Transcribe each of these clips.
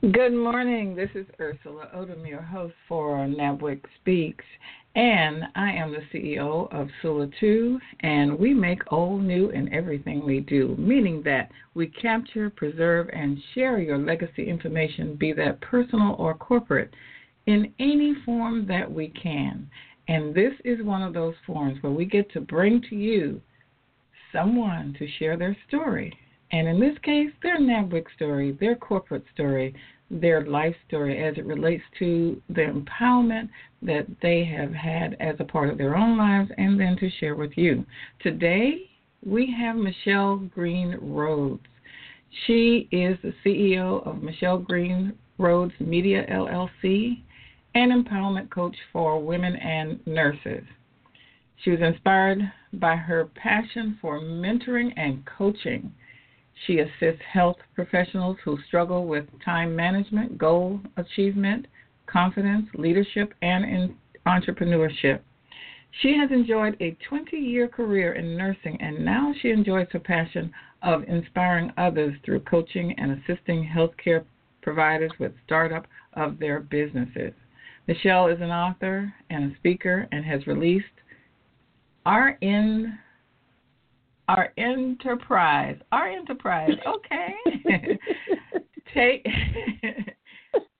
Good morning. This is Ursula Odom, your host for NABWIC Speaks, and I am the CEO of Sula 2, and we make old new in everything we do, meaning that we capture, preserve, and share your legacy information, be that personal or corporate, in any form that we can. And this is one of those forms where we get to bring to you someone to share their story and in this case, their NABWIC story, their corporate story, their life story as it relates to the empowerment that they have had as a part of their own lives and then to share with you. Today, we have Michelle Greene Rhodes. She is the CEO of Michelle Greene Rhodes Media LLC and empowerment coach for women and nurses. She was inspired by her passion for mentoring and coaching she assists health professionals who struggle with time management, goal achievement, confidence, leadership, and entrepreneurship. She has enjoyed a 20 year career in nursing, and now she enjoys her passion of inspiring others through coaching and assisting healthcare providers with startup of their businesses. Michelle is an author and a speaker and has released RN our enterprise. Our enterprise. Okay. take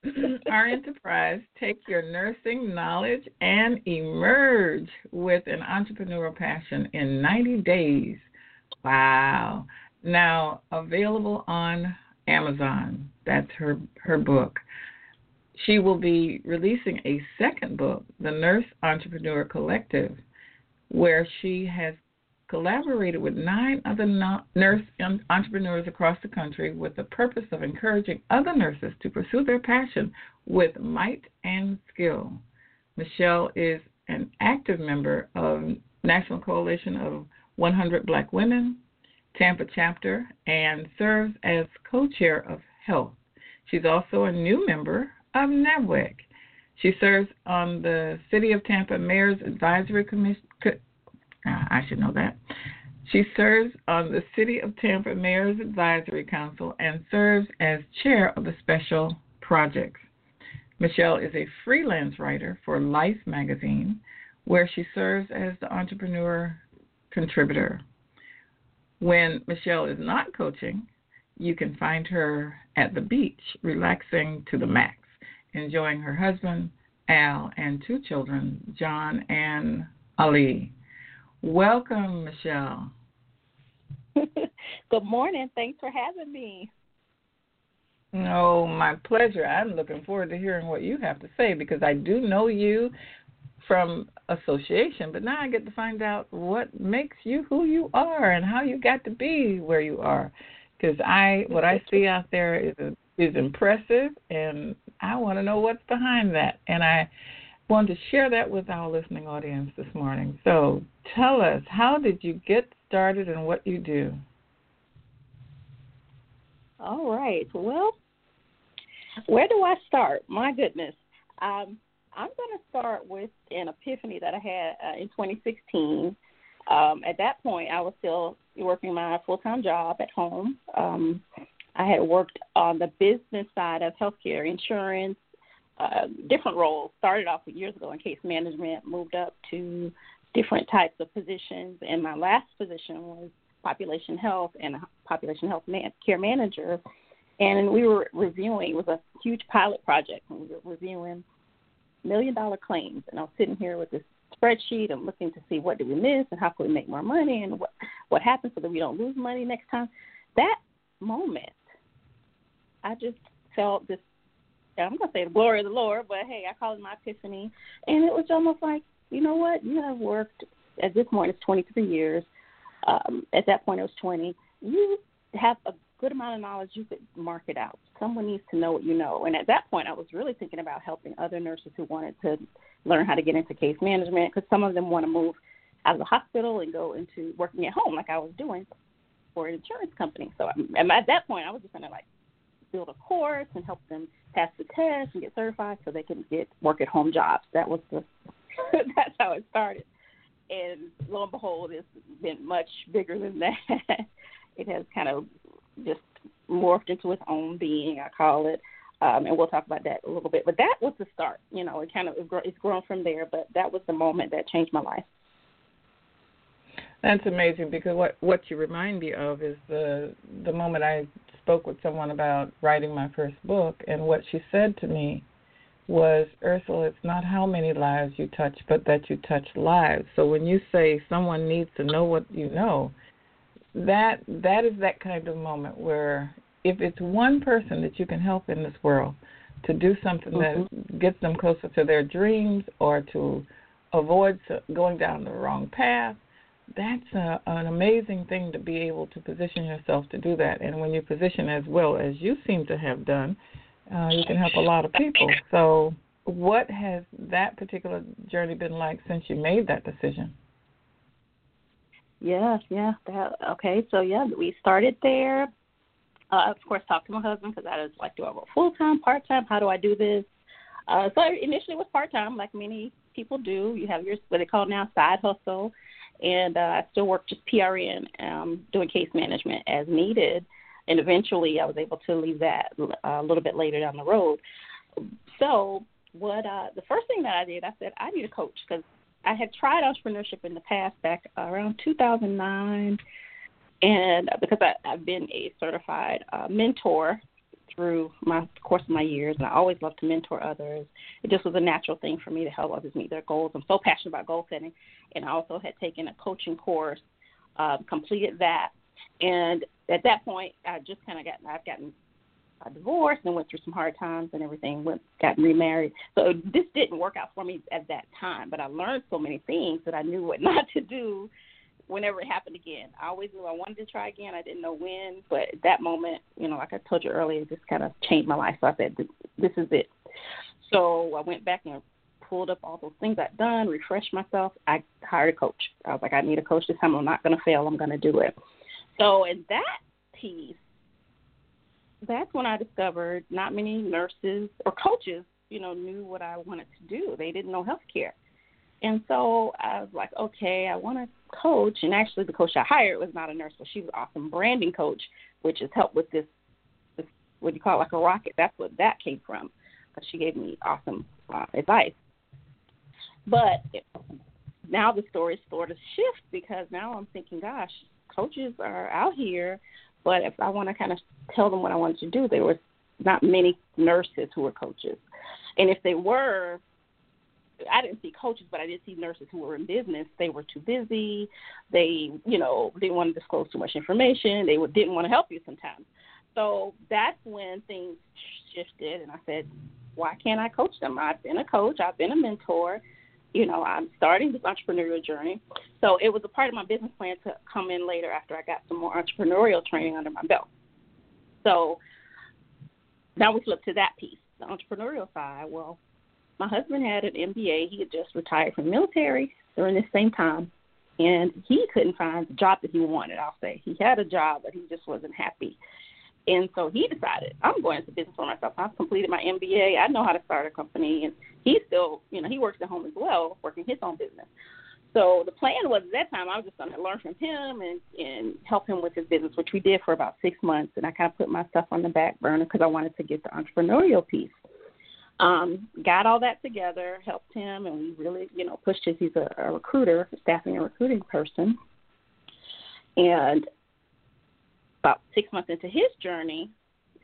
our enterprise. Take your nursing knowledge and emerge with an entrepreneurial passion in 90 days. Wow. Now available on Amazon. That's her her book. She will be releasing a second book, The Nurse Entrepreneur Collective, where she has collaborated with nine other nurse entrepreneurs across the country with the purpose of encouraging other nurses to pursue their passion with might and skill. Michelle is an active member of National Coalition of 100 Black Women, Tampa chapter, and serves as co-chair of Health. She's also a new member of NABWIC. She serves on the City of Tampa Mayor's Advisory Commission I should know that. She serves on the City of Tampa Mayor's Advisory Council and serves as chair of the Special Projects. Michelle is a freelance writer for Lyfe magazine, where she serves as the entrepreneur contributor. When Michelle is not coaching, you can find her at the beach, relaxing to the max, enjoying her husband, Al, and two children, Jon and Ali. Welcome, Michelle. Good morning. Thanks for having me. No, oh, my pleasure. I'm looking forward to hearing what you have to say because I do know you from association, but now I get to find out what makes you who you are and how you got to be where you are. Because I, what I see out there is is impressive, and I want to know what's behind that. And I wanted to share that with our listening audience this morning. So tell us, how did you get started and what you do? All right. Well, where do I start? My goodness. Um, I'm going to start with an epiphany that I had uh, in 2016. um, at that point, I was still working my full time job at home. Um, I had worked on the business side of healthcare, insurance, uh, different roles. Started off years ago in case management, moved up to different types of positions, and my last position was population health and population health man- care manager. And we were reviewing, it was a huge pilot project, and we were reviewing million dollar claims. And I was sitting here with this spreadsheet and looking to see what did we miss and how can we make more money and what what happens so that we don't lose money next time. That moment, I just felt this. I'm gonna say the glory of the Lord, but hey, I call it my epiphany, and it was almost like, you know what? You have worked at this point it's 23 years. Um, at that point, it was 20. You have a good amount of knowledge. You could mark it out. Someone needs to know what you know. And at that point, I was really thinking about helping other nurses who wanted to learn how to get into case management because some of them want to move out of the hospital and go into working at home like I was doing for an insurance company. So I'm, at that point, I was just going to like build a course and help them pass the test and get certified so they can get work at home jobs. That was the that's how it started. And lo and behold, it's been much bigger than that. it has kind of just morphed into its own being, I call it um, and we'll talk about that a little bit. But that was the start. You know, it kind of it's grown from there. But that was the moment that changed my life. That's amazing because what what you remind me of is the the moment I spoke with someone about writing my first book, and what she said to me was, Ursula, it's not how many lives you touch, but that you touch lives. So when you say someone needs to know what you know, that that is that kind of moment where if it's one person that you can help in this world to do something mm-hmm. that gets them closer to their dreams or to avoid going down the wrong path, that's a, an amazing thing to be able to position yourself to do that. And when you position as well as you seem to have done, uh, you can help a lot of people. So, what has that particular journey been like since you made that decision? Yes, yeah, that okay. So yeah, we started there. Uh, of course, talk to my husband because I was like, do I go full time, part time? How do I do this? Uh, so initially it was part time, like many people do. You have your what they call now side hustle, and uh, I still work just PRN, um, doing case management as needed. And eventually, I was able to leave that uh, a little bit later down the road. So, what uh, the first thing that I did, I said I need a coach because I had tried entrepreneurship in the past back around 2009 and because I, I've been a certified uh, mentor through my course of my years, and I always love to mentor others. It just was a natural thing for me to help others meet their goals. I'm so passionate about goal setting, and I also had taken a coaching course, uh, completed that, and at that point, I just kind of got I've gotten a divorce and went through some hard times and everything. Went got remarried, so this didn't work out for me at that time. But I learned so many things that I knew what not to do whenever it happened again. I always knew I wanted to try again. I didn't know when, but at that moment, you know, like I told you earlier, it just kind of changed my life. So I said, this is it. So I went back and pulled up all those things I'd done, refreshed myself. I hired a coach. I was like, I need a coach this time. I'm not going to fail. I'm going to do it. So in that piece, that's when I discovered not many nurses or coaches, you know, knew what I wanted to do. They didn't know healthcare. And so I was like, okay, I want to coach. And actually, the coach I hired was not a nurse, but she was an awesome branding coach, which has helped with this, this what do you call it, like a rocket. That's what that came from. She gave me awesome uh, advice. But now the story sort of shifts because now I'm thinking, gosh, coaches are out here, but if I want to kind of tell them what I wanted to do, there was not many nurses who were coaches. And if they were, I didn't see coaches, but I did see nurses who were in business. They were too busy. They, you know, didn't want to disclose too much information. They didn't want to help you sometimes. So that's when things shifted, and I said, why can't I coach them? I've been a coach. I've been a mentor. You know, I'm starting this entrepreneurial journey. So it was a part of my business plan to come in later after I got some more entrepreneurial training under my belt. So now we flip to that piece, the entrepreneurial side. Well, my husband had an MBA. He had just retired from the military during this same time, and he couldn't find the job that he wanted. I'll say he had a job, but he just wasn't happy. And so he decided, I'm going into business for myself. I've completed my MBA. I know how to start a company, and he still, you know, he works at home as well, working his own business. So the plan was at that time I was just going to learn from him and and help him with his business, which we did for about six months. And I kind of put my stuff on the back burner because I wanted to get the entrepreneurial piece. Um, got all that together, helped him, and we really, you know, pushed his. He's a, a recruiter, staffing and recruiting person. And about six months into his journey,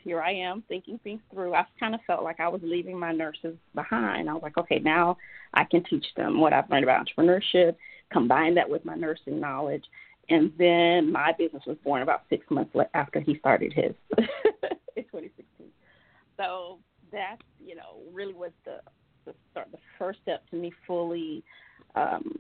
here I am thinking things through. I kind of felt like I was leaving my nurses behind. I was like, okay, now I can teach them what I've learned about entrepreneurship, combine that with my nursing knowledge, and then my business was born about six months after he started his in 2016. So that you know really was the the start, the first step to me fully um,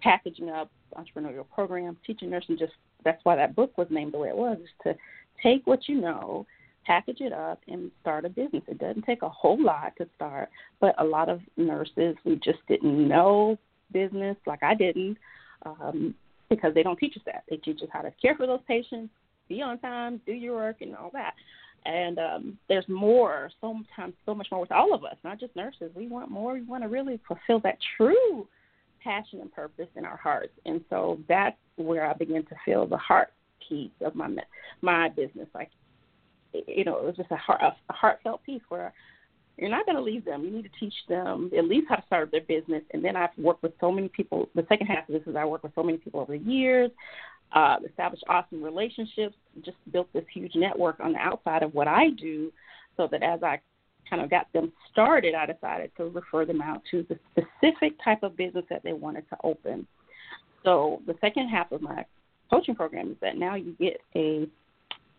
packaging up entrepreneurial programs, teaching nursing. Just that's why that book was named the way it was, is to take what you know package it up and start a business. It doesn't take a whole lot to start, but a lot of nurses we just didn't know business like I didn't um, because they don't teach us that. They teach us how to care for those patients, be on time, do your work, and all that. And um, there's more, sometimes so much more with all of us, not just nurses. We want more. We want to really fulfill that true passion and purpose in our hearts. And so that's where I begin to feel the heart piece of my my business. Like you know, it was just a, heart, a heartfelt piece where you're not going to leave them. You need to teach them at least how to start their business. And then I've worked with so many people. The second half of this is I work with so many people over the years, uh, established awesome relationships, just built this huge network on the outside of what I do, so that as I kind of got them started, I decided to refer them out to the specific type of business that they wanted to open. So the second half of my coaching program is that now you get a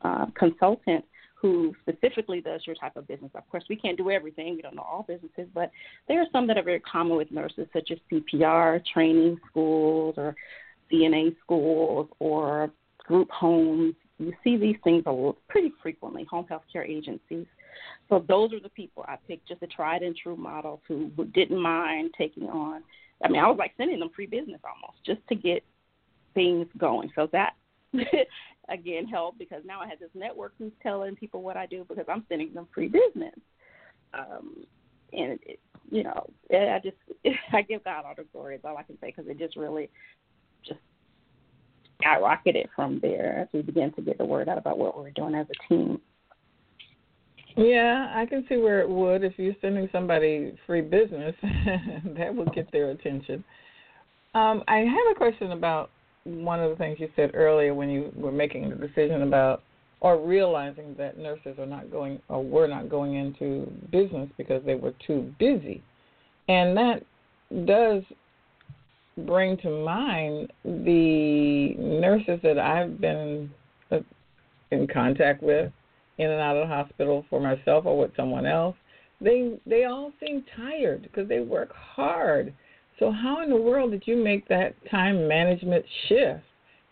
uh, consultant who specifically does your type of business. Of course, we can't do everything. We don't know all businesses, but there are some that are very common with nurses, such as CPR training schools or CNA schools or group homes. You see these things pretty frequently, home health care agencies. So those are the people I picked, just the tried and true models who, didn't mind taking on. I mean, I was like sending them free business almost just to get things going. So that again helped because now I have this network who's telling people what I do because I'm sending them free business. Um, and it, you know, I just I give God all the glory. Is all I can say because it just really just skyrocketed from there as we began to get the word out about what we were doing as a team. Yeah, I can see where it would if you're sending somebody free business, that would get their attention. Um, I have a question about one of the things you said earlier when you were making the decision about or realizing that nurses are not going or were not going into business because they were too busy. And that does bring to mind the nurses that I've been in contact with in and out of the hospital for myself or with someone else. They they all seem tired because they work hard so how in the world did you make that time management shift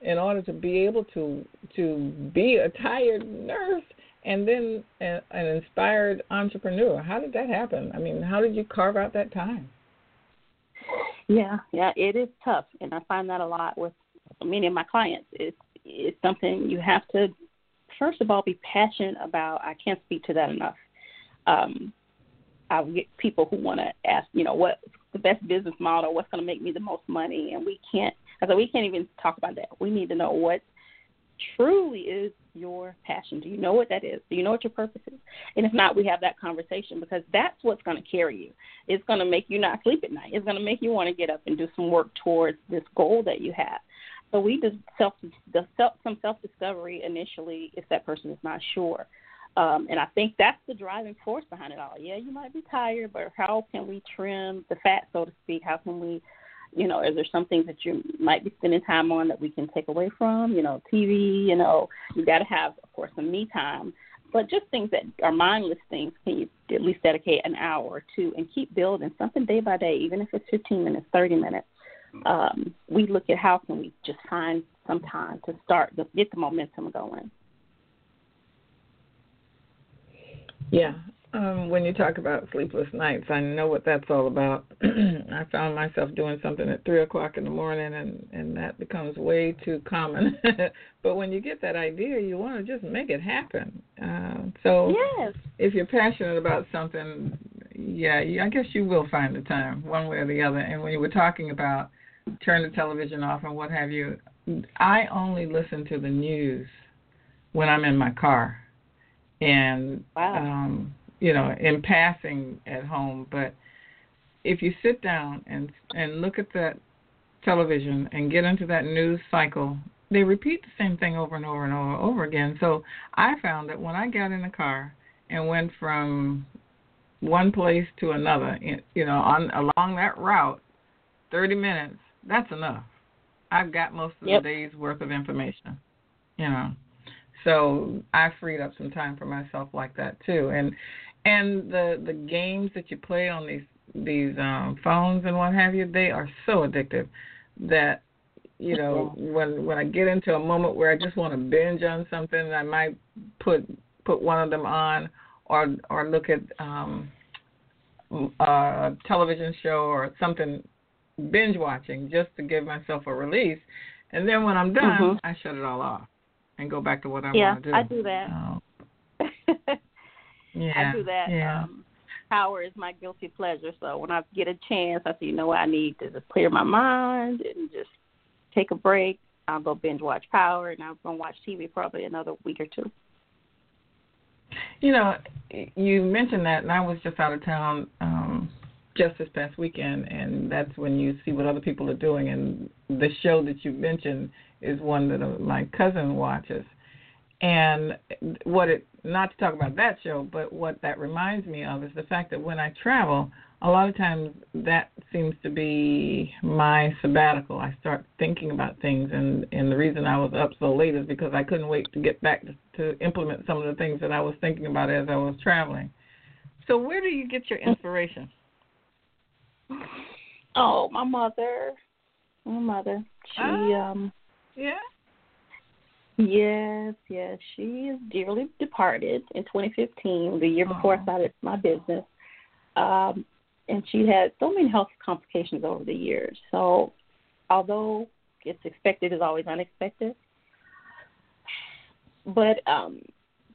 in order to be able to to be a tired nurse and then a, an inspired entrepreneur? How did that happen? I mean, how did you carve out that time? Yeah, yeah, it is tough, and I find that a lot with many of my clients. It's it's something you have to first of all be passionate about. I can't speak to that enough. Um, I get people who want to ask, you know, what the best business model, what's going to make me the most money, and we can't. I said we can't even talk about that. We need to know what truly is your passion. Do you know what that is? Do you know what your purpose is? And if not, we have that conversation because that's what's going to carry you. It's going to make you not sleep at night. It's going to make you want to get up and do some work towards this goal that you have. So we just self, self some self discovery initially if that person is not sure. Um, and I think that's the driving force behind it all. Yeah, you might be tired, but how can we trim the fat, so to speak? How can we, you know, is there some things that you might be spending time on that we can take away from? You know, TV. You know, you got to have, of course, some me time. But just things that are mindless things, can you at least dedicate an hour or two and keep building something day by day, even if it's 15 minutes, 30 minutes. Um, we look at how can we just find some time to start, to get the momentum going. Yeah. Um, when you talk about sleepless nights, I know what that's all about. I found myself doing something at three o'clock in the morning, and and that becomes way too common. but when you get that idea, you want to just make it happen. Uh, so yes. if you're passionate about something, yeah, I guess you will find the time, one way or the other. And when you were talking about turn the television off and what have you. I only listen to the news when I'm in my car, and Wow. um, you know, in passing at home. But if you sit down and and look at that television and get into that news cycle, they repeat the same thing over and over and over and over again. So I found that when I got in the car and went from one place to another, you know, on along that route, 30 minutes, that's enough. I've got most of Yep. the day's worth of information, you know. So I freed up some time for myself like that too. And and the the games that you play on these these um phones and what have you, they are so addictive that you know when when I get into a moment where I just want to binge on something, I might put put one of them on or or look at um a television show or something binge watching just to give myself a release. And then when I'm done, Mhm. I shut it all off and go back to what I Yeah, want to do. I do that. Oh, yeah. I do that. Yeah. Um, power is my guilty pleasure. So when I get a chance, I say, you know what, I need to just clear my mind and just take a break. I'll go binge watch Power, and I'm gonna watch TV probably another week or two. You know, you mentioned that, and I was just out of town um, just this past weekend, and that's when you see what other people are doing. And the show that you mentioned is one that uh, my cousin watches. And what it, not to talk about that show, but what that reminds me of is the fact that when I travel, a lot of times that seems to be my sabbatical. I start thinking about things, and and the reason I was up so late is because I couldn't wait to get back to, to implement some of the things that I was thinking about as I was traveling. So where do you get your inspiration? Oh, my mother, my mother. She Ah. um Yeah. Yes, yes. She is dearly departed in 2015, the year before I started my business. Um, and she had so many health complications over the years. So, although it's expected is always unexpected, but um,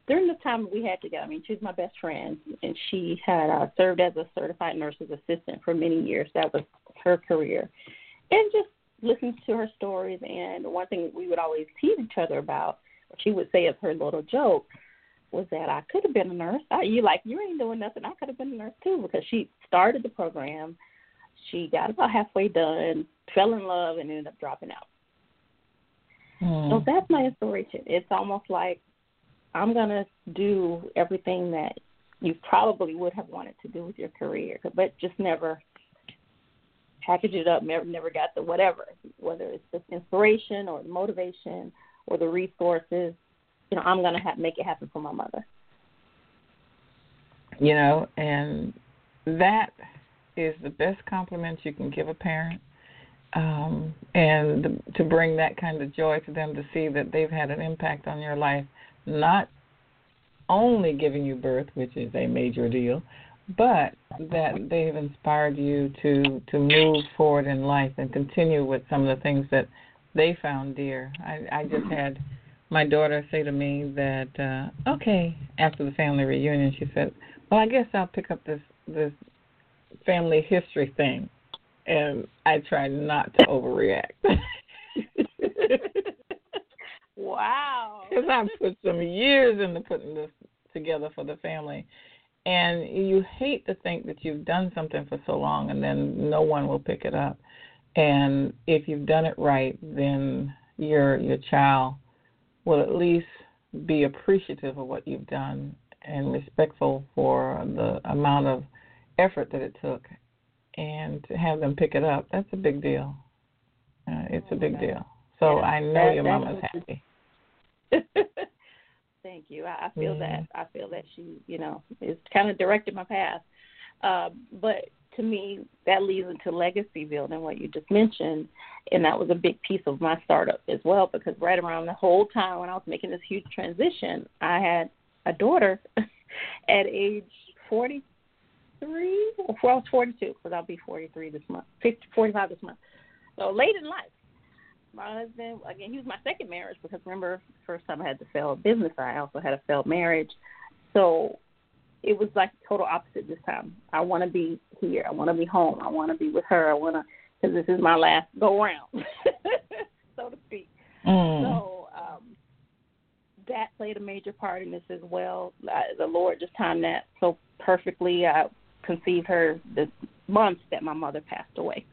during the time we had together, I mean, she was my best friend, and she had uh, served as a certified nurse's assistant for many years. That was her career, and just listened to her stories. And one thing we would always tease each other about, she would say as her little joke, was that I could have been a nurse. I, you like you ain't doing nothing. I could have been a nurse too because she started the program. She got about halfway done, fell in love, and ended up dropping out. Hmm. So that's my inspiration. It's almost like I'm gonna do everything that you probably would have wanted to do with your career, but just never package it up. Never, never got the whatever, whether it's the inspiration or the motivation or the resources. You know, I'm gonna have make it happen for my mother. you know, and that is the best compliment you can give a parent. Um, and to bring that kind of joy to them to see that they've had an impact on your life, not only giving you birth, which is a major deal, but that they've inspired you to to move forward in life and continue with some of the things that they found dear. I, I just had my daughter say to me that uh okay after the family reunion she said well i guess i'll pick up this this family history thing and i tried not to overreact wow. because i put some years into putting this together for the family. And you hate to think that you've done something for so long and then no one will pick it up. And if you've done it right then your your child will at least be appreciative of what you've done and respectful for the amount of effort that it took and to have them pick it up that's a big deal. Uh, it's a big deal. So Yeah, i know that- your mama's is- happy Thank you. I, I feel Mhm. that. I feel that she, you know, is kind of directed my path. Uh, but to me, that leads into legacy building, what you just mentioned, and that was a big piece of my startup as well. Because right around the whole time when I was making this huge transition, I had a daughter at age forty-three. or Well, I was forty-two because I'll be forty-three this month, 50, 45 this month. So late in life my husband again he was my second marriage because remember first time I had the failed business I also had a failed marriage. So it was like total opposite this time. I want to be here. I want to be home. I want to be with her. I want to because this is my last go round, so to speak. Mm. So um, that played a major part in this as well. Uh, the Lord just timed that so perfectly. I conceived her the month that my mother passed away.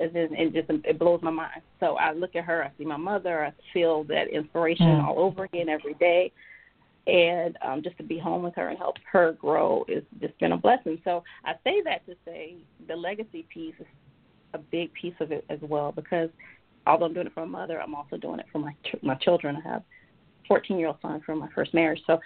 It just, it just it blows my mind. So I look at her, I see my mother, I feel that inspiration Mm. all over again every day, and um, just to be home with her and help her grow is just been a blessing. So I say that to say the legacy piece is a big piece of it as well because although I'm doing it for my mother, I'm also doing it for my ch- my children. I have 14 year old son from my first marriage. So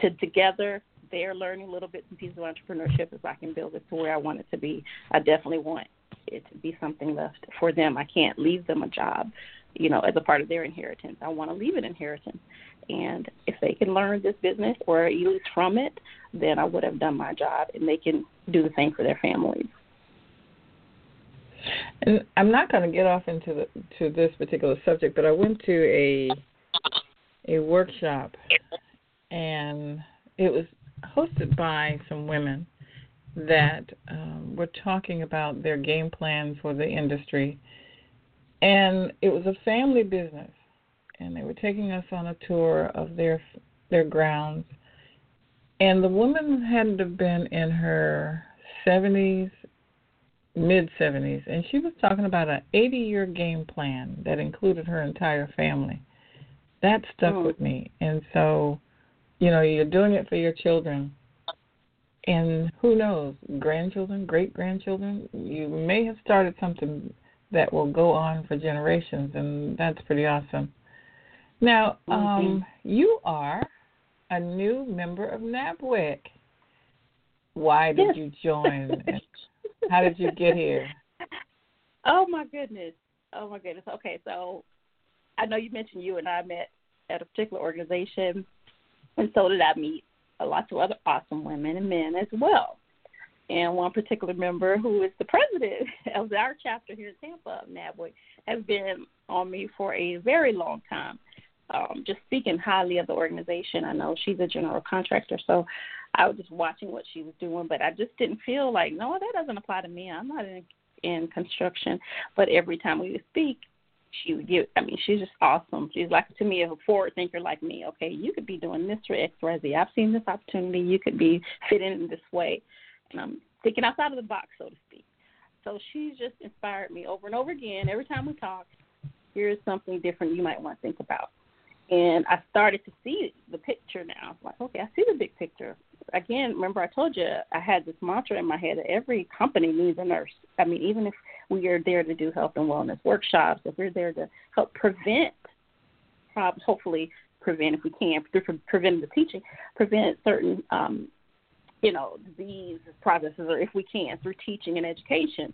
to together they're learning little bits and pieces of entrepreneurship as I can build it to where I want it to be. I definitely want it to be something left for them. I can't leave them a job, you know, as a part of their inheritance. I want to leave an inheritance. And if they can learn this business or at least from it, then I would have done my job and they can do the same for their families. And I'm not going to get off into the to this particular subject, but I went to a a workshop, and it was hosted by some women that um, were talking about their game plan for the industry, and it was a family business, and they were taking us on a tour of their their grounds, and the woman had to have been in her 70s mid 70s, and she was talking about an 80 year game plan that included her entire family. That stuck Mm. with me. And so, you know, you're doing it for your children. And who knows, grandchildren, great grandchildren, you may have started something that will go on for generations, and that's pretty awesome. Now, um, you are a new member of NABWIC. Why did Yes. you join? How did you get here? Oh my goodness. Oh my goodness. Okay, so I know you mentioned you and I met at a particular organization, and so did I meet a lot of other awesome women and men as well. And one particular member, who is the president of our chapter here in Tampa of NABWIC, has been on me for a very long time. Um, just speaking highly of the organization. I know she's a general contractor, so I was just watching what she was doing, but I just didn't feel like, no, that doesn't apply to me. I'm not in in construction. But every time we would speak, she would give. I mean, she's just awesome. She's like to me a forward thinker like me. Okay, you could be doing this for X, Y, Z. I've seen this opportunity. You could be fitting in this way, and I'm thinking outside of the box, so to speak. So she's just inspired me over and over again. Every time we talk, here's something different you might want to think about. And I started to see the picture now. Like, okay, I see the big picture. Again, remember I told you I had this mantra in my head that every company needs a nurse. I mean, even if we are there to do health and wellness workshops, if we're there to help prevent problems, hopefully prevent if we can, through preventative teaching, prevent certain um, you know, disease processes, or if we can, through teaching and education,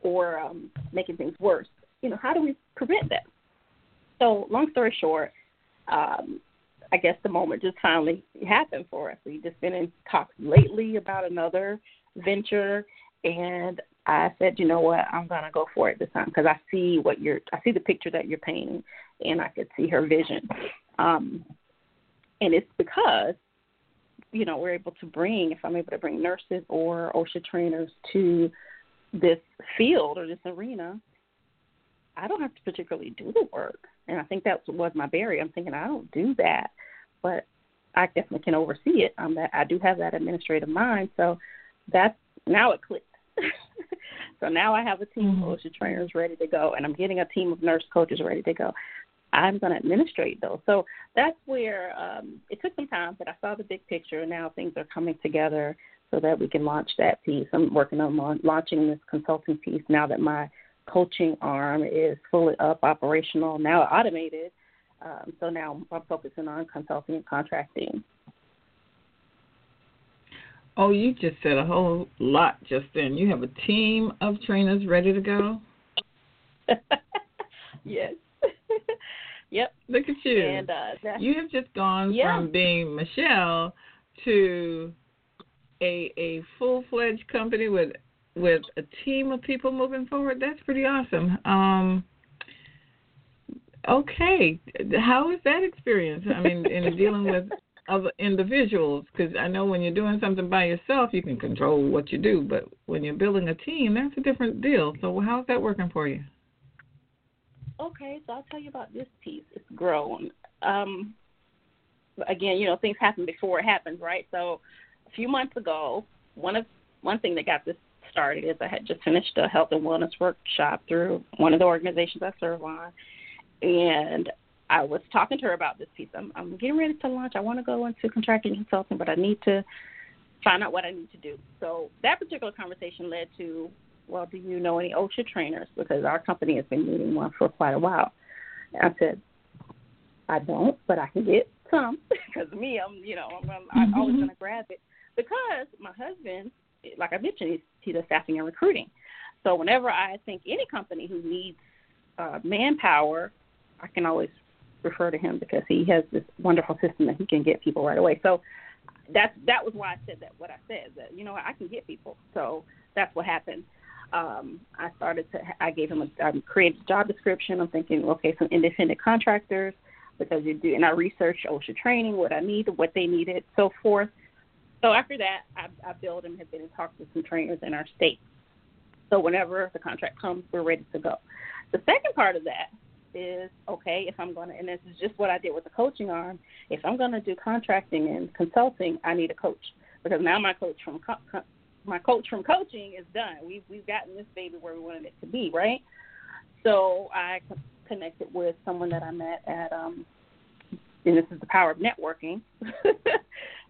or um, making things worse. You know, how do we prevent that? So, long story short, um, I guess the moment just finally happened for us. We've just been in talks lately about another venture, and I said, you know what, I'm gonna go for it this time because I see what you're, I see the picture that you're painting, and I could see her vision. Um, and it's because you know we're able to bring if i'm able to bring nurses or osha trainers to this field or this arena i don't have to particularly do the work. And i think that was my barrier. I'm thinking i don't do that. But i definitely can oversee it. Um that i do have that administrative mind. So that's now it clicked so now i have a team Mhm. of osha trainers ready to go and i'm getting a team of nurse coaches ready to go. I'm going to administrate those. So that's where um, it took some time, but I saw the big picture, and now things are coming together so that we can launch that piece. I'm working on launching this consulting piece now that my coaching arm is fully up, operational, now automated. Um, so now I'm focusing on consulting and contracting. Oh, you just said a whole lot just then. You have a team of trainers ready to go. yes. yep. Look at you. And uh, you have just gone Yeah. from being Michelle to a a full fledged company with with a team of people moving forward. That's pretty awesome. Um, okay, how is that experience? I mean, in dealing with other individuals because I know when you're doing something by yourself, you can control what you do, but when you're building a team, that's a different deal. So how's that working for you? Okay, so I'll tell you about this piece. It's grown. Um, again, you know, things happen before it happens, right? So a few months ago, one of one thing that got this started is I had just finished a health and wellness workshop through one of the organizations I serve on, and I was talking to her about this piece. I'm, I'm getting ready to launch. I want to go into contracting consulting, but I need to find out what I need to do. So that particular conversation led to, well, do you know any OSHA trainers? Because our company has been needing one for quite a while. And I said, I don't, but I can get some because me, I'm, you know, I'm, I'm mm-hmm. always going to grab it because my husband, like I mentioned, he's, he's a staffing and recruiting. So whenever I think any company who needs uh, manpower, I can always refer to him because he has this wonderful system that he can get people right away. So that's that was why I said that what I said that you know I can get people. So that's what happened. Um, I started to I gave him a I created a job description. I'm thinking okay some independent contractors because you do and I researched OSHA training what I need, what they needed so forth. So after that I, I built and have been in talks with some trainers in our state. So whenever the contract comes, we're ready to go. The second part of that is okay if I'm going to, and this is just what I did with the coaching arm. If I'm going to do contracting and consulting, I need a coach because now my coach from co- my coach from coaching is done. We've we've gotten this baby where we wanted it to be, right? So I connected with someone that I met at, um, and this is the power of networking.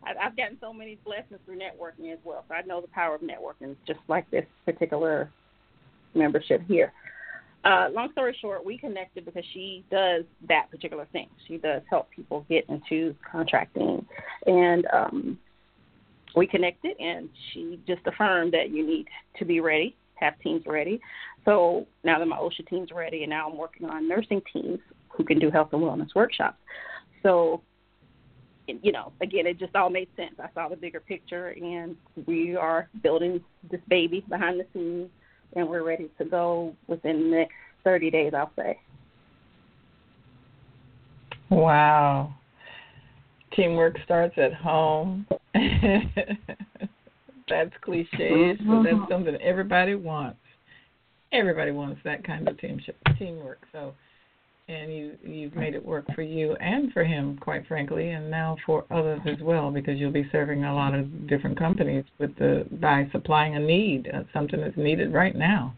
I've gotten so many blessings through networking as well, so I know the power of networking, just like this particular membership here uh, long story short, we connected because she does that particular thing. She does help people get into contracting, and um, we connected, and she just affirmed that you need to be ready, have teams ready. So now that my OSHA team's ready, and now I'm working on nursing teams who can do health and wellness workshops. So, you know, again, it just all made sense. I saw the bigger picture, and we are building this baby behind the scenes and we're ready to go within the next 30 days, I'll say. Wow. Teamwork starts at home. that's cliche, but that's mm-hmm. something everybody wants. Everybody wants that kind of teamship, teamwork. So and you you've made it work for you and for him quite frankly and now for others as well because you'll be serving a lot of different companies with the by supplying a need uh, something that's needed right now.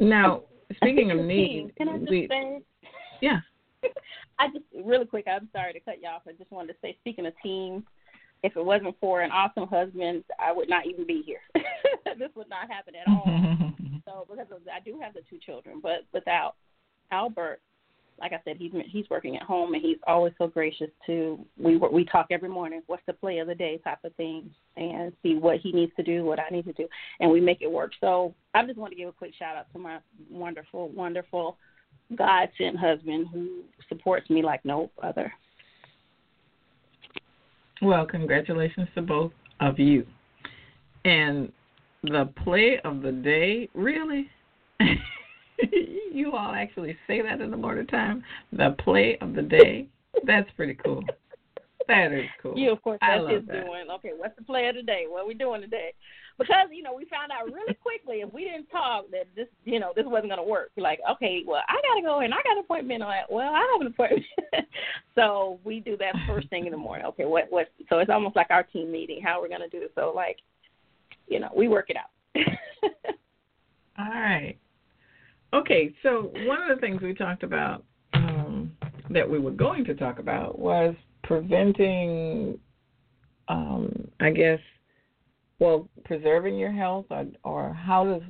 Now speaking of need can I just we, say? Yeah. I just really quick I'm sorry to cut you off. I just wanted to say speaking of teams if it wasn't for an awesome husband I would not even be here. This would not happen at all. So because of, I do have the two children but without Albert, like I said, he's he's working at home and he's always so gracious to we we talk every morning. What's the play of the day type of thing, and see what he needs to do, what I need to do, and we make it work. So I just want to give a quick shout out to my wonderful, wonderful God sent husband who supports me like no other. Well, congratulations to both of you. And the play of the day, really? you all actually say that in the morning time. The play of the day. That's pretty cool. That is cool. You, of course, that's his that. doing. Okay, what's the play of the day? What are we doing today? Because you know we found out really quickly if we didn't talk that this you know this wasn't going to work. Like, okay, well I got to go and I got an appointment. On that. Well, I have an appointment. so we do that first thing in the morning. Okay, what what? So it's almost like our team meeting. How we're going to do it. So like, you know, we work it out. All right. Okay, so one of the things we talked about um, that we were going to talk about was preventing, um, I guess, well, preserving your health, or, or how does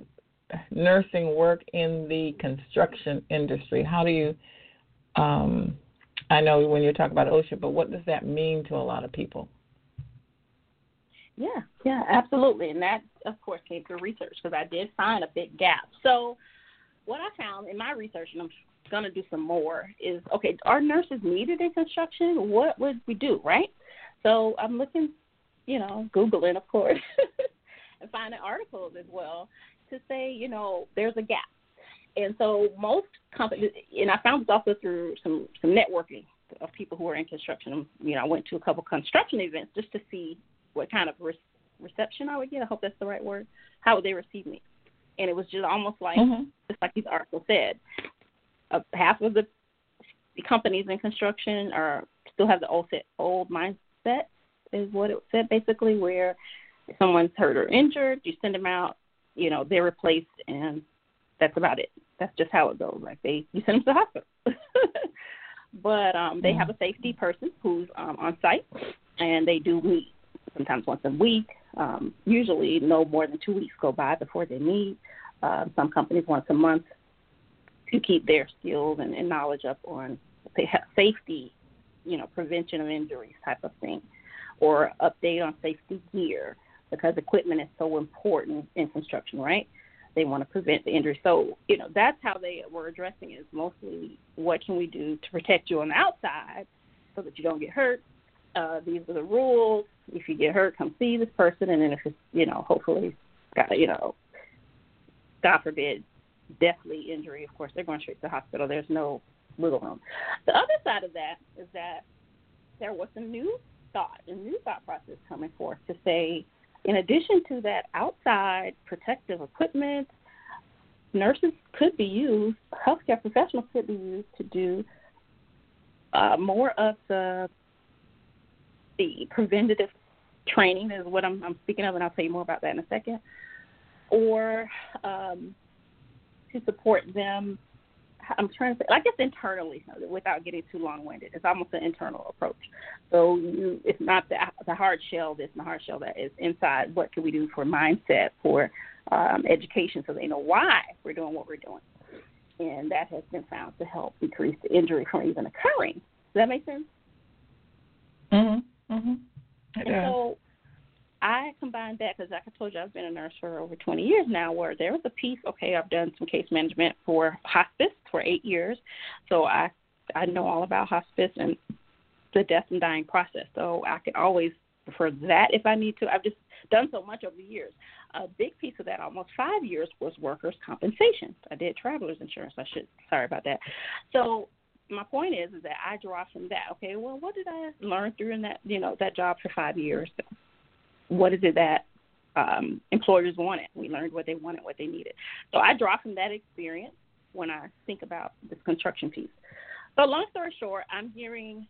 nursing work in the construction industry? How do you, um, I know when you talk about OSHA, but what does that mean to a lot of people? Yeah, yeah, absolutely. And that, of course, came through research because I did find a big gap. So, what I found in my research, and I'm going to do some more, is okay, are nurses needed in construction? What would we do, right? So I'm looking, you know, Googling, of course, and finding articles as well to say, you know, there's a gap. And so most companies, and I found this also through some some networking of people who are in construction. Um, you know, I went to a couple construction events just to see what kind of re- reception I would get. I hope that's the right word. How would they receive me? And it was just almost like, Mhm. just like these articles said, uh, half of the, the companies in construction are still have the old set, old mindset, is what it said basically, where if someone's hurt or injured, you send them out, you know, they're replaced, and that's about it. That's just how it goes. Like they, you send them to the hospital. but um, they have a safety person who's um, on site, and they do meet sometimes once a week. Um, usually, no more than two weeks go by before they meet. Uh, some companies once a month to keep their skills and, and knowledge up on safety, you know, prevention of injuries type of thing, or update on safety gear because equipment is so important in construction, right? They want to prevent the injury. So, you know, that's how they were addressing is mostly what can we do to protect you on the outside so that you don't get hurt. Uh, these are the rules. If you get hurt, come see this person, and then if it's, you know, hopefully, you know, God forbid, deathly injury, of course, they're going straight to the hospital. There's no wiggle room. The other side of that is that there was a new thought, a new thought process coming forth to say, in addition to that outside protective equipment, nurses could be used, healthcare professionals could be used to do uh, more of the the preventative training is what I'm, I'm speaking of, and I'll tell you more about that in a second, or um, to support them. I'm trying to say, I guess internally, without getting too long-winded. It's almost an internal approach. So you, it's not the, the hard shell this and the hard shell that is inside. What can we do for mindset, for um, education, so they know why we're doing what we're doing, and that has been found to help decrease the injury from even occurring. Does that make sense? Mhm. Mhm. It And does. so I combined that because, like I told you, I've been a nurse for over 20 years now. Where there was a piece, okay, I've done some case management for hospice for eight years, so I I know all about hospice and the death and dying process. So I can always refer to that if I need to. I've just done so much over the years. A big piece of that, almost five years, was workers' compensation. I did travelers insurance. I should sorry about that. So my point is, is that I draw from that. Okay, well, what did I learn through in that, you know, that job for five years? What is it that um, employers wanted? We learned what they wanted, what they needed. So I draw from that experience when I think about this construction piece. So long story short, I'm hearing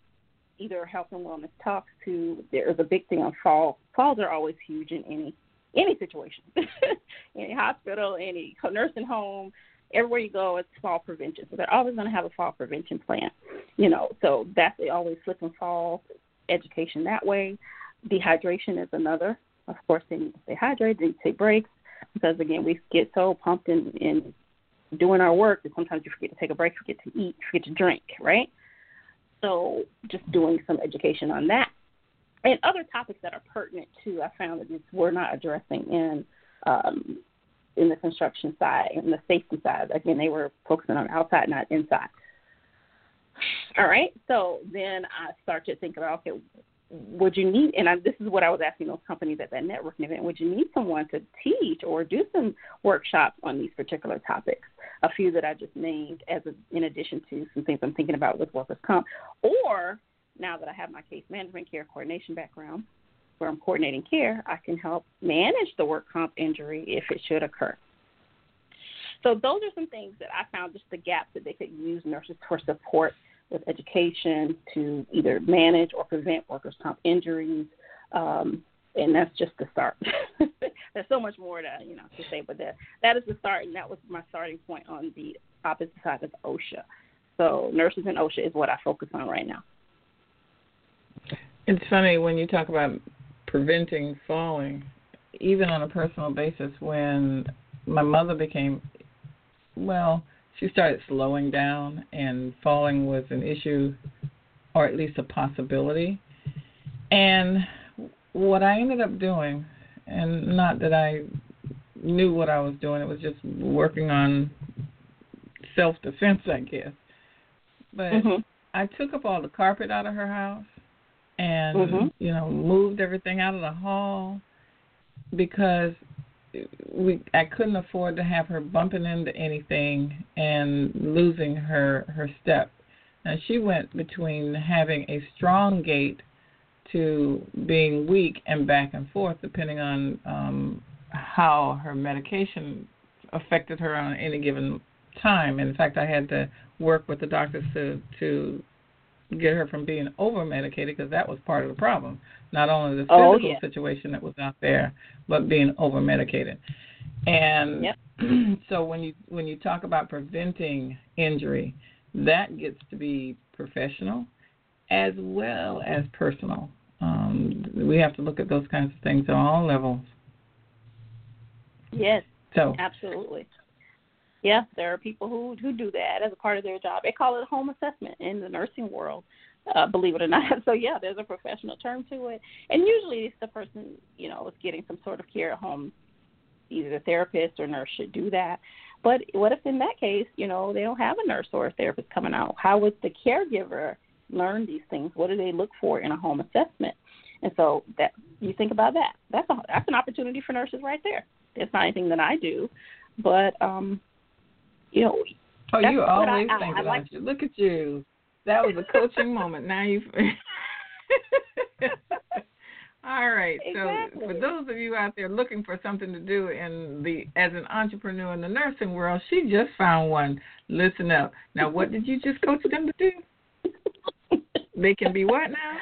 either health and wellness talks to there's a big thing on fall. Falls are always huge in any any situation, any hospital, any nursing home, everywhere you go, it's fall prevention. So they're always going to have a fall prevention plan, you know. So that's they always slip and fall education that way. Dehydration is another. Of course, they need to stay hydrated, they need to take breaks because again, we get so pumped in in doing our work that sometimes you forget to take a break, forget to eat, forget to drink, right? So just doing some education on that. And other topics that are pertinent too, I found that we're not addressing in um, in the construction side and the safety side. Again, they were focusing on outside, not inside. All right. So then I start to think about okay, would you need? And I, this is what I was asking those companies at that networking event. Would you need someone to teach or do some workshops on these particular topics? A few that I just named as a, in addition to some things I'm thinking about with workers' comp, or now that I have my case management care coordination background, where I'm coordinating care, I can help manage the work comp injury if it should occur. So those are some things that I found just the gaps that they could use nurses for support with education to either manage or prevent workers' comp injuries. Um, and that's just the start. There's so much more to you know to say, but that that is the start, and that was my starting point on the opposite side of OSHA. So nurses and OSHA is what I focus on right now. It's funny when you talk about preventing falling, even on a personal basis. When my mother became, well, she started slowing down, and falling was an issue, or at least a possibility. And what I ended up doing, and not that I knew what I was doing, it was just working on self defense, I guess. But Mm-hmm. I took up all the carpet out of her house and Mhm. you know moved everything out of the hall because we I couldn't afford to have her bumping into anything and losing her her step and she went between having a strong gait to being weak and back and forth, depending on um, how her medication affected her on any given time. And In fact, I had to work with the doctors to to get her from being over medicated because that was part of the problem. Not only the physical Oh, yeah. situation that was out there, but being over medicated. And Yep. so when you when you talk about preventing injury, that gets to be professional as well as personal. Um, we have to look at those kinds of things on all levels. Yes, So absolutely. Yeah, there are people who who do that as a part of their job. They call it home assessment in the nursing world, uh, believe it or not. So yeah, there's a professional term to it, and usually it's the person you know is getting some sort of care at home. Either the therapist or nurse should do that. But what if in that case, you know, they don't have a nurse or a therapist coming out? How would the caregiver learn these things? What do they look for in a home assessment? And so that you think about that. That's a that's an opportunity for nurses right there. It's not anything that I do, but um, you know, Oh, you always I- think I about like- you. Look at you. That was a coaching moment. Now you. All right. Exactly. So for those of you out there looking for something to do in the as an entrepreneur in the nursing world, she just found one. Listen up. Now, what did you just coach them to do? They can be what now?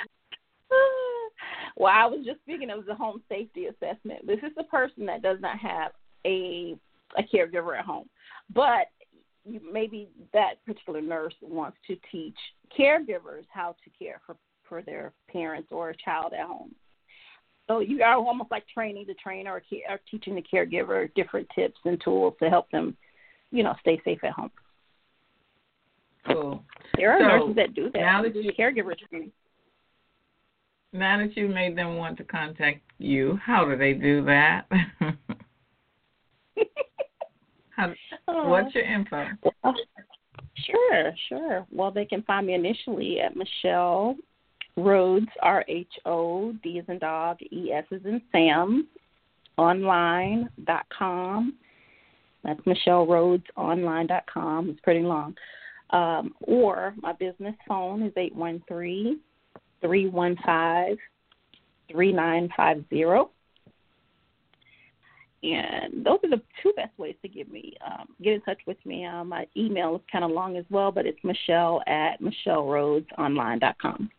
well, I was just speaking of the home safety assessment. This is the person that does not have a a caregiver at home, but you, maybe that particular nurse wants to teach caregivers how to care for for their parents or a child at home. So you are almost like training the trainer or, or teaching the caregiver different tips and tools to help them, you know, stay safe at home. Cool. There are So, nurses that do that. now that you- caregiver training. Now that you made them want to contact you, how do they do that? how, what's your info? Oh, sure, sure. Well, they can find me initially at Michelle Rhodes, R H O D as in dog, E S as in Sam, online dot com. That's Michelle Rhodes online dot com. It's pretty long. Um, or my business phone is eight one three three one five three nine five zero. And those are the two best ways to get me um, get in touch with me. Um, my email is kind of long as well, but it's Michelle at michellerhodesonline.com.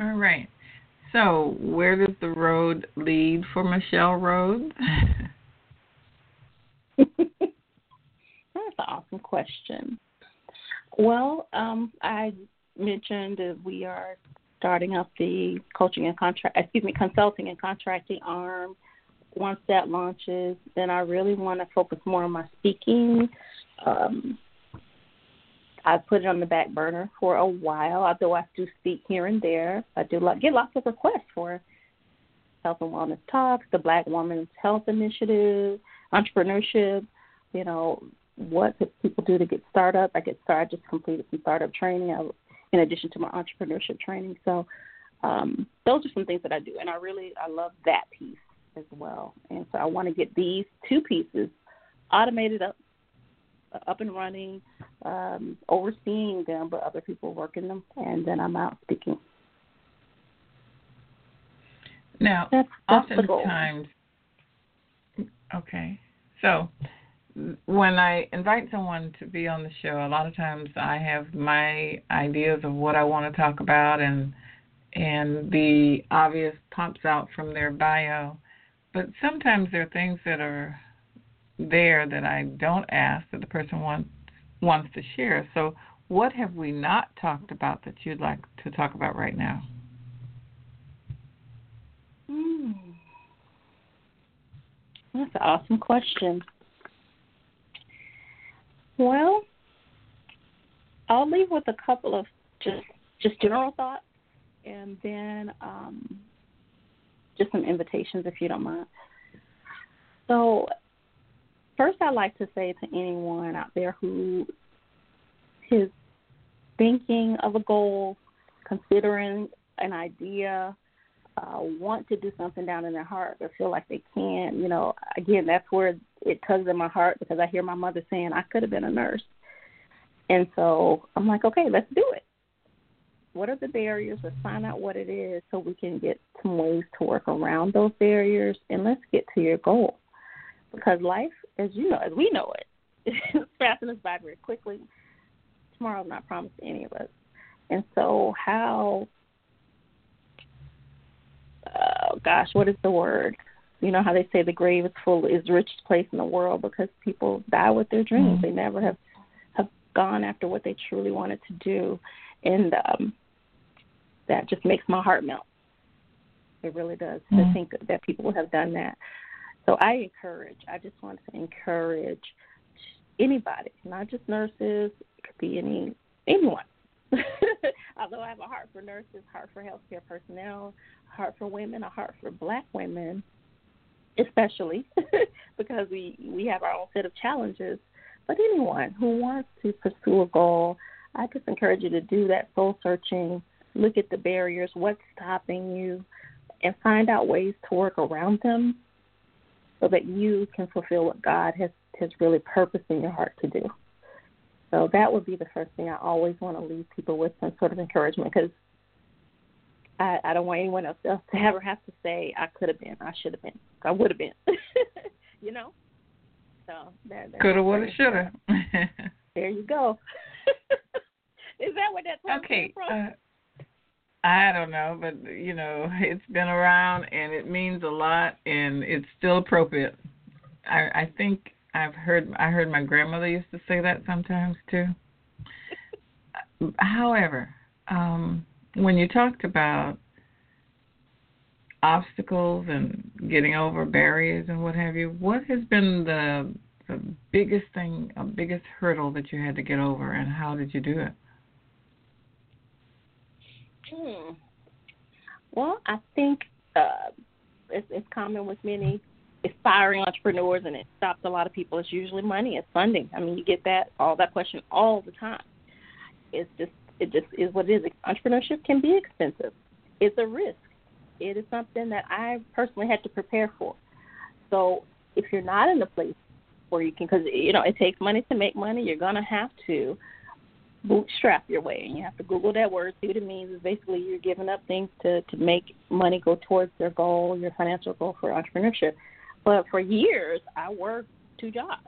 All right. So, where does the road lead for Michelle Rhodes? That's an awesome question. Well, um, I mentioned that we are starting up the coaching and contract, excuse me, consulting and contracting arm. Once that launches, then I really want to focus more on my speaking. Um, I put it on the back burner for a while, although I do speak here and there. I do get lots of requests for health and wellness talks, the Black Women's Health Initiative, entrepreneurship. You know, what could people do to get started? I get started. I just completed some startup training in addition to my entrepreneurship training. So um, those are some things that I do, and I really I love that piece as well. And so I want to get these two pieces automated up, up and running, um, overseeing them, but other people working them, and then I'm out speaking. Now, That's, that's oftentimes, okay. So, when I invite someone to be on the show, a lot of times I have my ideas of what I want to talk about, and and the obvious pops out from their bio. But sometimes there are things that are there that I don't ask that the person wants wants to share. So, what have we not talked about that you'd like to talk about right now? Hmm. That's an awesome question. Well, I'll leave with a couple of just just general thoughts, and then um, just some invitations, if you don't mind. So, first, I'd like to say to anyone out there who is thinking of a goal, considering an idea, uh, want to do something down in their heart or feel like they can't. You know, again, that's where it tugs at my heart because I hear my mother saying I could have been a nurse. And so I'm like, okay, let's do it. What are the barriers? Let's find out what it is so we can get some ways to work around those barriers and let's get to your goal. Because life, as you know, as we know it, is passing us by very quickly. Tomorrow's not promised to any of us. And so, how, oh gosh, what is the word? You know how they say the grave is full is the richest place in the world because people die with their dreams. Mm-hmm. They never have have gone after what they truly wanted to do, and um, that just makes my heart melt. It really does mm-hmm. to think that people have done that. So I encourage. I just want to encourage anybody, not just nurses. It could be any anyone. Although I have a heart for nurses, heart for healthcare personnel, heart for women, a heart for black women, especially because we we have our own set of challenges. But anyone who wants to pursue a goal, I just encourage you to do that soul searching, look at the barriers, what's stopping you, and find out ways to work around them so that you can fulfill what God has has really purposed in your heart to do. So that would be the first thing I always want to leave people with some sort of encouragement because I, I don't want anyone else to ever have to say I could have been, I should have been, I would have been, you know. So that coulda, woulda, shoulda. there you go. Is that what that term okay, came from? Uh, I don't know, but you know, it's been around and it means a lot, and it's still appropriate. I, I think I've heard I heard my grandmother used to say that sometimes too. However, um, when you talked about obstacles and getting over barriers and what have you, what has been the the biggest thing, a biggest hurdle that you had to get over, and how did you do it? Hmm. Well, I think uh, it's, it's common with many aspiring entrepreneurs, and it stops a lot of people. It's usually money, it's funding. I mean, you get that all that question all the time. It's just it just is what it is. Entrepreneurship can be expensive. It's a risk. It is something that I personally had to prepare for. So if you're not in a place where you can, because you know it takes money to make money, you're gonna have to bootstrap your way, and you have to Google that word, see what it means. Is basically you're giving up things to to make money go towards your goal, your financial goal for entrepreneurship. But for years, I worked two jobs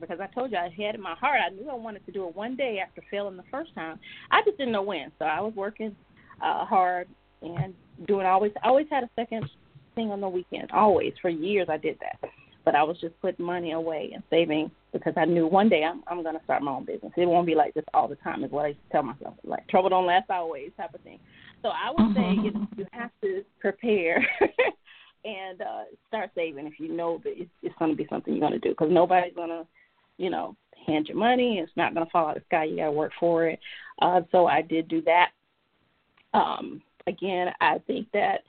because I told you I had in my heart I knew I wanted to do it one day after failing the first time. I just didn't know when, so I was working uh, hard and doing always I always had a second thing on the weekend. Always for years I did that, but I was just putting money away and saving because I knew one day I'm I'm going to start my own business. It won't be like this all the time. Is what I used to tell myself. Like trouble don't last always type of thing. So I would say you, know, you have to prepare and uh, start saving if you know that it's, it's going to be something you're going to do because nobody's going to, you know, hand you money. It's not going to fall out of the sky. You got to work for it. Uh, so I did do that. Um, again, I think that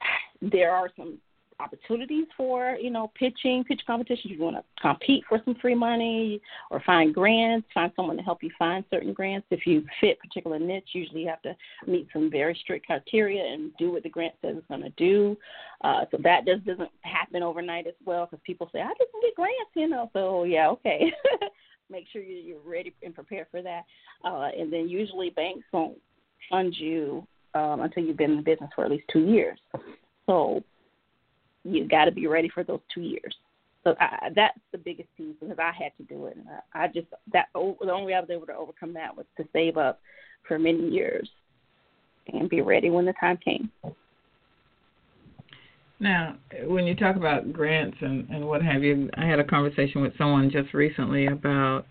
there are some opportunities for you know pitching pitch competitions. You want to compete for some free money or find grants find someone to help you find certain grants. If you fit particular niche usually you have to meet some very strict criteria and do what the grant says it's going to do. Uh, so that just doesn't happen overnight as well because people say i just get grants you know so yeah okay. Make sure you're ready and prepared for that. Uh, and then usually banks won't fund you um, until you've been in the business for at least two years. So you got to be ready for those two years. So I, that's the biggest piece because I had to do it. I, I just that the only way I was able to overcome that was to save up for many years and be ready when the time came. Now, when you talk about grants and, and what have you, I had a conversation with someone just recently about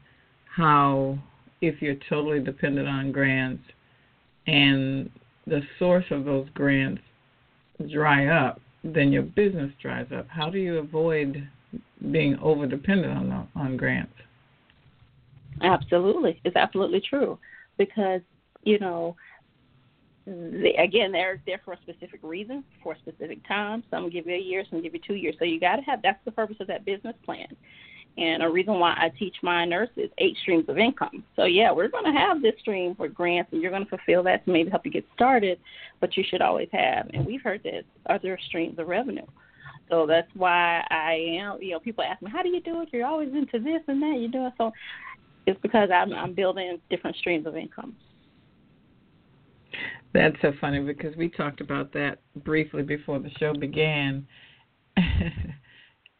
how if you're totally dependent on grants and the source of those grants dry up, then your business dries up. How do you avoid being over dependent on on grants? Absolutely, it's absolutely true because you know they, again they're there for a specific reason for a specific time. Some give you a year, some give you two years. So you got to have that's the purpose of that business plan. And a reason why I teach my nurses eight streams of income. So yeah, we're going to have this stream for grants, and you're going to fulfill that to maybe help you get started. But you should always have, and we've heard this, other streams of revenue. So that's why I am. You know, people ask me, "How do you do it? You're always into this and that. You're doing so." it's because I'm I'm building different streams of income. That's so funny because we talked about that briefly before the show began.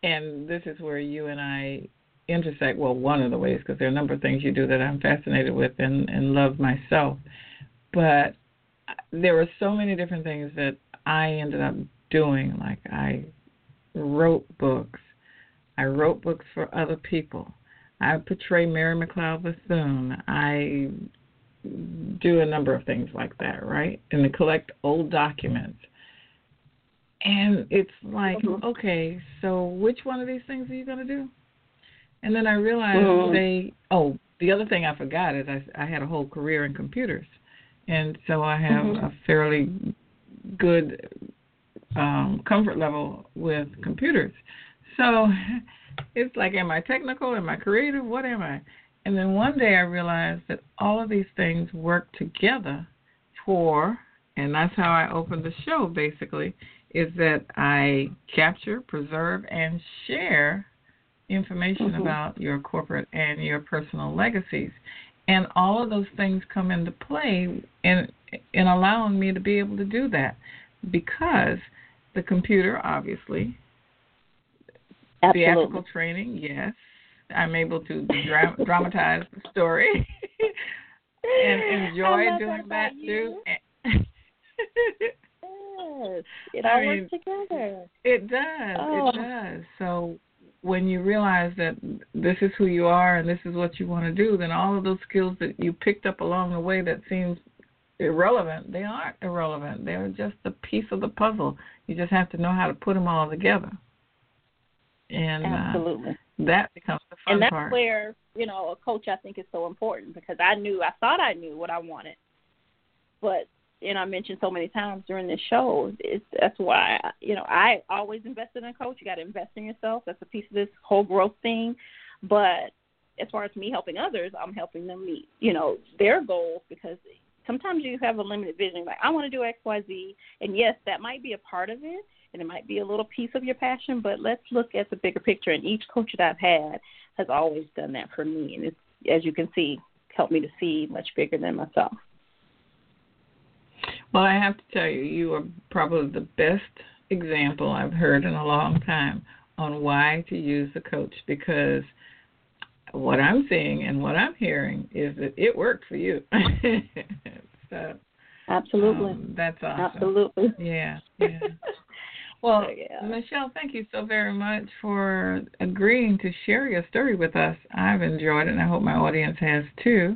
and this is where you and I intersect. Well, one of the ways, because there are a number of things you do that I'm fascinated with and, and love myself. But there were so many different things that I ended up doing. Like I wrote books, I wrote books for other people. I portray Mary McLeod Bethune. I do a number of things like that, right? And to collect old documents. And it's like, mm-hmm. okay, so which one of these things are you going to do? And then I realized mm-hmm. they, oh, the other thing I forgot is I, I had a whole career in computers. And so I have mm-hmm. a fairly good um, comfort level with computers. So it's like, am I technical? Am I creative? What am I? And then one day I realized that all of these things work together for, and that's how I opened the show basically, is that I capture, preserve, and share information mm-hmm. about your corporate and your personal legacies. And all of those things come into play in in allowing me to be able to do that because the computer obviously Absolutely. theatrical training, yes, I'm able to dra- dramatize the story and enjoy doing that, too. It all I mean, works together. It does. Oh. It does. So when you realize that this is who you are and this is what you want to do, then all of those skills that you picked up along the way that seems irrelevant, they aren't irrelevant. They're just a piece of the puzzle. You just have to know how to put them all together. And Absolutely. Uh, that becomes the fun and that's part. where you know a coach I think is so important because I knew I thought I knew what I wanted, but and I mentioned so many times during this show, it's, that's why you know I always invested in a coach. You got to invest in yourself. That's a piece of this whole growth thing. But as far as me helping others, I'm helping them meet you know their goals because sometimes you have a limited vision. Like I want to do X, Y, Z, and yes, that might be a part of it and it might be a little piece of your passion, but let's look at the bigger picture. And each coach that I've had has always done that for me, and it's as you can see, helped me to see much bigger than myself. Well, I have to tell you, you are probably the best example I've heard in a long time on why to use the coach because what I'm seeing and what I'm hearing is that it worked for you. so, Absolutely. Um, that's awesome. Absolutely. Yeah. Yeah. Well, yeah. Michelle, thank you so very much for agreeing to share your story with us. I've enjoyed it, and I hope my audience has too.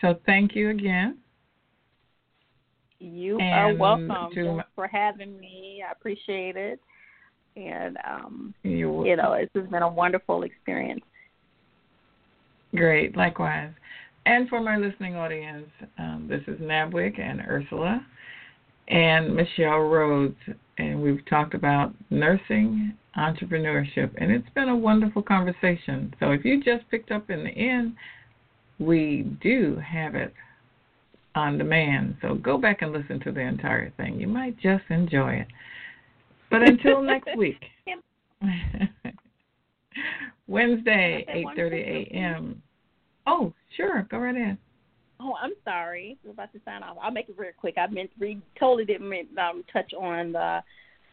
So, thank you again. You and are welcome for having me. I appreciate it, and um, you know, this has been a wonderful experience. Great, likewise. And for my listening audience, um, this is NABWIC and Ursula and Michelle Rhodes, and we've talked about nursing entrepreneurship, and it's been a wonderful conversation. So if you just picked up in the end, we do have it on demand. So go back and listen to the entire thing. You might just enjoy it. But until next week, Wednesday, 8:30 a.m. Oh, sure, go right in. Oh, I'm sorry. We're about to sign off. I'll make it real quick. I meant we totally didn't um, touch on the,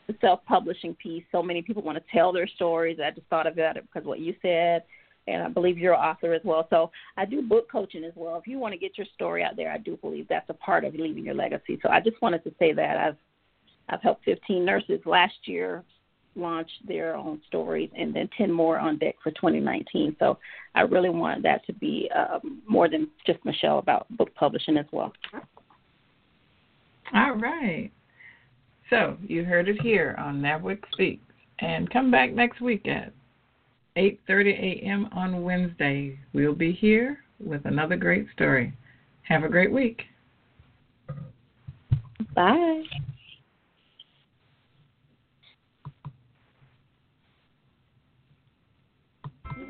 the self-publishing piece. So many people want to tell their stories. I just thought about it because what you said, and I believe you're an author as well. So I do book coaching as well. If you want to get your story out there, I do believe that's a part of leaving your legacy. So I just wanted to say that I've I've helped 15 nurses last year launch their own stories, and then 10 more on deck for 2019. So I really want that to be um, more than just Michelle about book publishing as well. All right. So you heard it here on NABWIC Speaks, and come back next week at 8:30 a.m. on Wednesday. We'll be here with another great story. Have a great week. Bye.